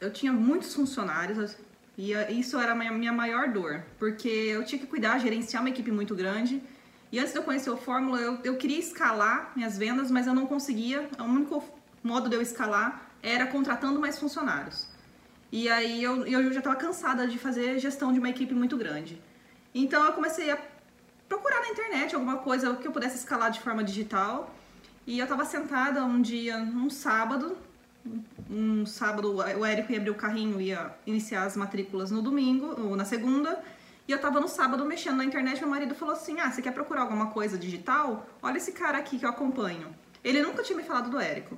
eu tinha muitos funcionários e isso era a minha, minha maior dor, porque eu tinha que cuidar, gerenciar uma equipe muito grande. E antes de eu conhecer o Fórmula, eu, eu queria escalar minhas vendas, mas eu não conseguia. O único modo de eu escalar era contratando mais funcionários. E aí eu, eu já estava cansada de fazer gestão de uma equipe muito grande. Então eu comecei a procurar na internet alguma coisa que eu pudesse escalar de forma digital. E eu estava sentada um dia, um sábado, um sábado o Érico ia abrir o carrinho, ia iniciar as matrículas no domingo, ou na segunda, e eu tava no sábado mexendo na internet, meu marido falou assim, ah, você quer procurar alguma coisa digital? Olha esse cara aqui que eu acompanho. Ele nunca tinha me falado do Érico.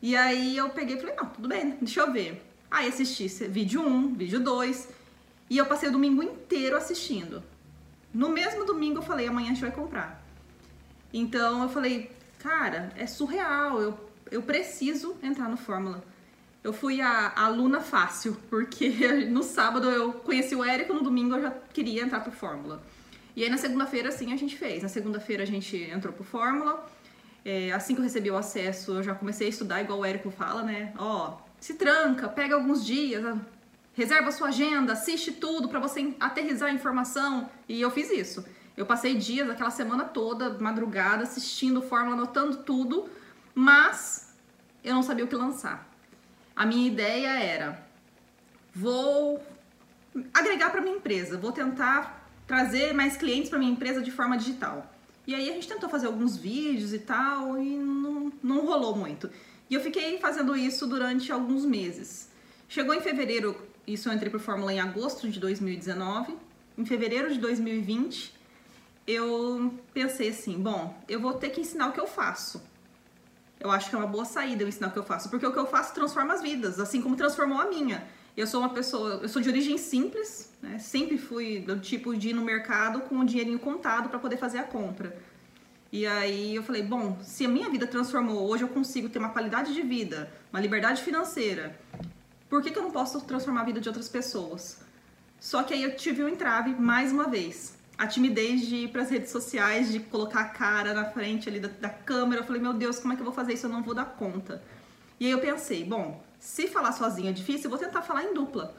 E aí eu peguei e falei, não, tudo bem, deixa eu ver. Aí assisti vídeo 1, vídeo 2, e eu passei o domingo inteiro assistindo. No mesmo domingo eu falei, amanhã a gente vai comprar. Então eu falei, cara, é surreal, eu eu preciso entrar no Fórmula. Eu fui a, a aluna fácil, porque no sábado eu conheci o Érico, no domingo eu já queria entrar pro Fórmula. E aí na segunda-feira, sim, a gente fez. Na segunda-feira a gente entrou pro Fórmula. É, assim que eu recebi o acesso, eu já comecei a estudar, igual o Érico fala, né? Ó, se tranca, pega alguns dias, reserva sua agenda, assiste tudo para você aterrizar a informação. E eu fiz isso. Eu passei dias, aquela semana toda, madrugada, assistindo Fórmula, anotando tudo mas eu não sabia o que lançar. A minha ideia era: vou agregar para minha empresa, vou tentar trazer mais clientes para minha empresa de forma digital. E aí a gente tentou fazer alguns vídeos e tal e não, não rolou muito. E eu fiquei fazendo isso durante alguns meses. Chegou em fevereiro, isso eu entrei para Fórmula em agosto de 2019. Em fevereiro de 2020, eu pensei assim: bom, eu vou ter que ensinar o que eu faço eu acho que é uma boa saída eu ensinar o que eu faço, porque o que eu faço transforma as vidas, assim como transformou a minha. Eu sou uma pessoa, eu sou de origem simples, né? sempre fui do tipo de ir no mercado com o dinheirinho contado para poder fazer a compra. E aí eu falei, bom, se a minha vida transformou, hoje eu consigo ter uma qualidade de vida, uma liberdade financeira, por que, que eu não posso transformar a vida de outras pessoas? Só que aí eu tive um entrave mais uma vez a timidez de ir para as redes sociais, de colocar a cara na frente ali da, da, câmera. Eu falei, meu Deus, como é que eu vou fazer isso? Eu não vou dar conta. E aí eu pensei, bom, se falar sozinha é difícil, eu vou tentar falar em dupla.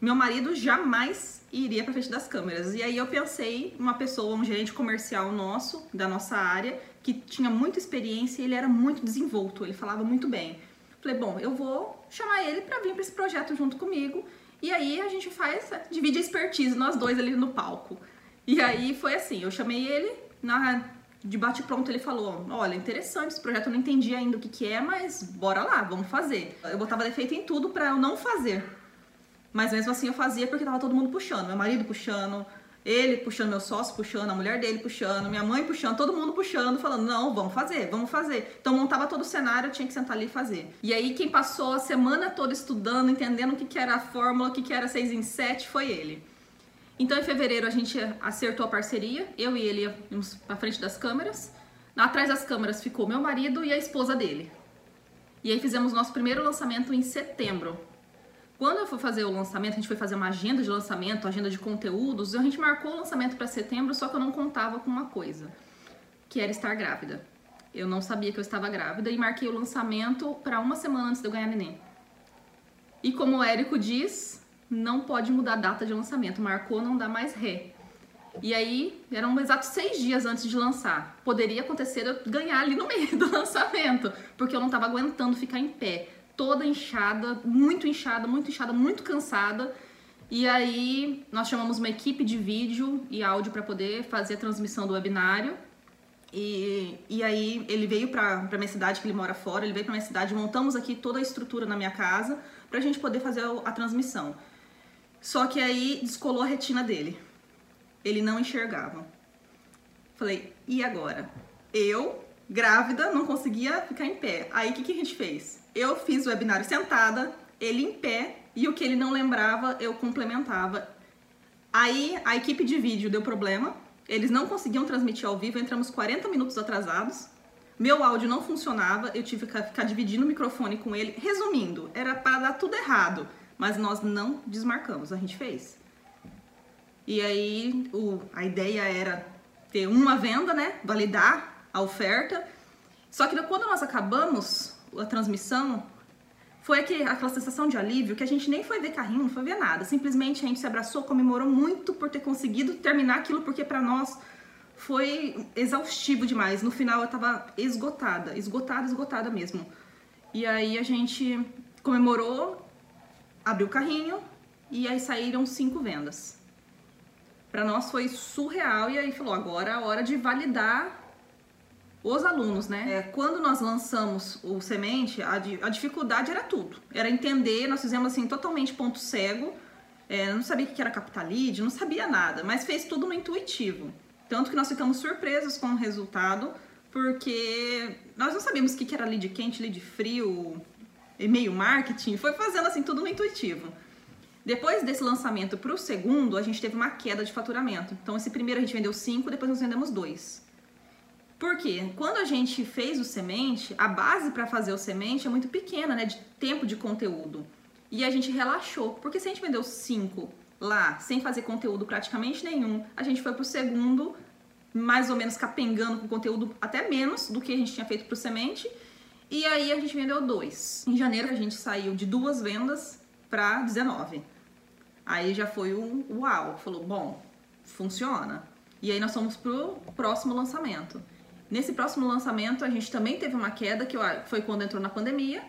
Meu marido jamais iria para frente das câmeras. E aí eu pensei uma pessoa, um gerente comercial nosso, da nossa área, que tinha muita experiência e ele era muito desenvolto, ele falava muito bem. Falei, bom, eu vou chamar ele para vir para esse projeto junto comigo. E aí a gente faz, divide a expertise, nós dois ali no palco. E aí foi assim, eu chamei ele, na, de bate pronto ele falou, olha, interessante esse projeto, eu não entendi ainda o que que é, mas bora lá, vamos fazer. Eu botava defeito em tudo para eu não fazer. Mas mesmo assim eu fazia porque tava todo mundo puxando, meu marido puxando, ele puxando, meu sócio puxando, a mulher dele puxando, minha mãe puxando, todo mundo puxando, falando, não, vamos fazer, vamos fazer. Então montava todo o cenário, eu tinha que sentar ali e fazer. E aí quem passou a semana toda estudando, entendendo o que, que era a fórmula, o que, que era 6 em 7, foi ele. Então, em fevereiro, a gente acertou a parceria, eu e ele íamos pra frente das câmeras. Atrás das câmeras ficou meu marido e a esposa dele. E aí fizemos nosso primeiro lançamento em setembro. Quando eu fui fazer o lançamento, a gente foi fazer uma agenda de lançamento, agenda de conteúdos, a gente marcou o lançamento para setembro, só que eu não contava com uma coisa, que era estar grávida. Eu não sabia que eu estava grávida e marquei o lançamento para uma semana antes de eu ganhar neném. E como o Érico diz, não pode mudar a data de lançamento. Marcou, não dá mais ré. E aí, eram exatos seis dias antes de lançar. Poderia acontecer eu ganhar ali no meio do lançamento, porque eu não estava aguentando ficar em pé. Toda inchada, muito inchada, muito inchada, muito cansada. E aí, nós chamamos uma equipe de vídeo e áudio para poder fazer a transmissão do webinário. E, e aí, ele veio para minha cidade, que ele mora fora, ele veio para minha cidade, montamos aqui toda a estrutura na minha casa para a gente poder fazer a, a transmissão. Só que aí descolou a retina dele. Ele não enxergava. Falei, e agora? Eu, grávida, não conseguia ficar em pé. Aí o que, que a gente fez? Eu fiz o webinário sentada, ele em pé, e o que ele não lembrava, eu complementava. Aí a equipe de vídeo deu problema, eles não conseguiam transmitir ao vivo, entramos 40 minutos atrasados. Meu áudio não funcionava, eu tive que ficar dividindo o microfone com ele. Resumindo, era para dar tudo errado mas nós não desmarcamos, a gente fez. E aí o, a ideia era ter uma venda, né? Validar a oferta. Só que quando nós acabamos a transmissão, foi aquela sensação de alívio que a gente nem foi ver carrinho, não foi ver nada. Simplesmente a gente se abraçou, comemorou muito por ter conseguido terminar aquilo, porque para nós foi exaustivo demais. No final eu tava esgotada, esgotada, esgotada mesmo. E aí a gente comemorou, abriu o carrinho e aí saíram cinco vendas. Para nós foi surreal e aí falou, agora é a hora de validar os alunos, né? É, quando nós lançamos o semente, a, a, dificuldade era tudo. Era entender, nós fizemos assim totalmente ponto cego. É, não sabia o que era capital lead, não sabia nada, mas fez tudo no intuitivo. Tanto que nós ficamos surpresos com o resultado, porque nós não sabíamos o que era lead quente, lead frio, e-mail marketing, foi fazendo assim tudo no intuitivo. Depois desse lançamento para o segundo, a gente teve uma queda de faturamento. Então, esse primeiro a gente vendeu cinco, depois nós vendemos dois. Por quê? Quando a gente fez o semente, a base para fazer o semente é muito pequena, né? De tempo de conteúdo. E a gente relaxou. Porque se a gente vendeu cinco lá, sem fazer conteúdo praticamente nenhum, a gente foi pro segundo, mais ou menos capengando com conteúdo até menos do que a gente tinha feito pro semente. E aí a gente vendeu dois. Em janeiro a gente saiu de duas vendas para 19. Aí já foi um uau, falou, bom, funciona. E aí nós fomos pro próximo lançamento. Nesse próximo lançamento, a gente também teve uma queda, que foi quando entrou na pandemia,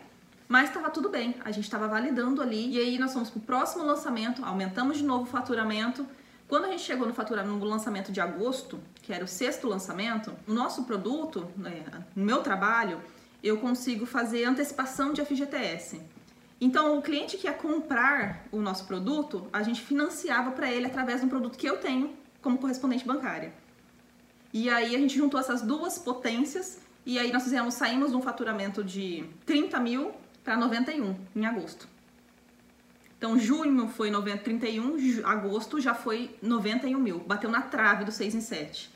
mas estava tudo bem, a gente estava validando ali. E aí nós fomos para o próximo lançamento, aumentamos de novo o faturamento. Quando a gente chegou no faturamento no lançamento de agosto, que era o sexto lançamento, o nosso produto, né, no meu trabalho, eu consigo fazer antecipação de FGTS. Então, o cliente que ia comprar o nosso produto, a gente financiava para ele através de um produto que eu tenho como correspondente bancária. E aí a gente juntou essas duas potências e aí nós fizemos, saímos de um faturamento de 30 mil para 91 em agosto. Então junho foi 90, 31, agosto já foi 91 mil, bateu na trave do 6 em 7.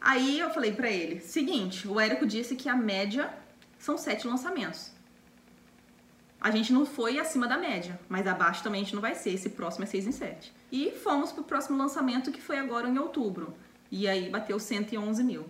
Aí eu falei para ele, seguinte, o Érico disse que a média são sete lançamentos. A gente não foi acima da média, mas abaixo também a gente não vai ser, esse próximo é 6 em 7. E fomos pro próximo lançamento que foi agora em outubro. E aí bateu 111 mil.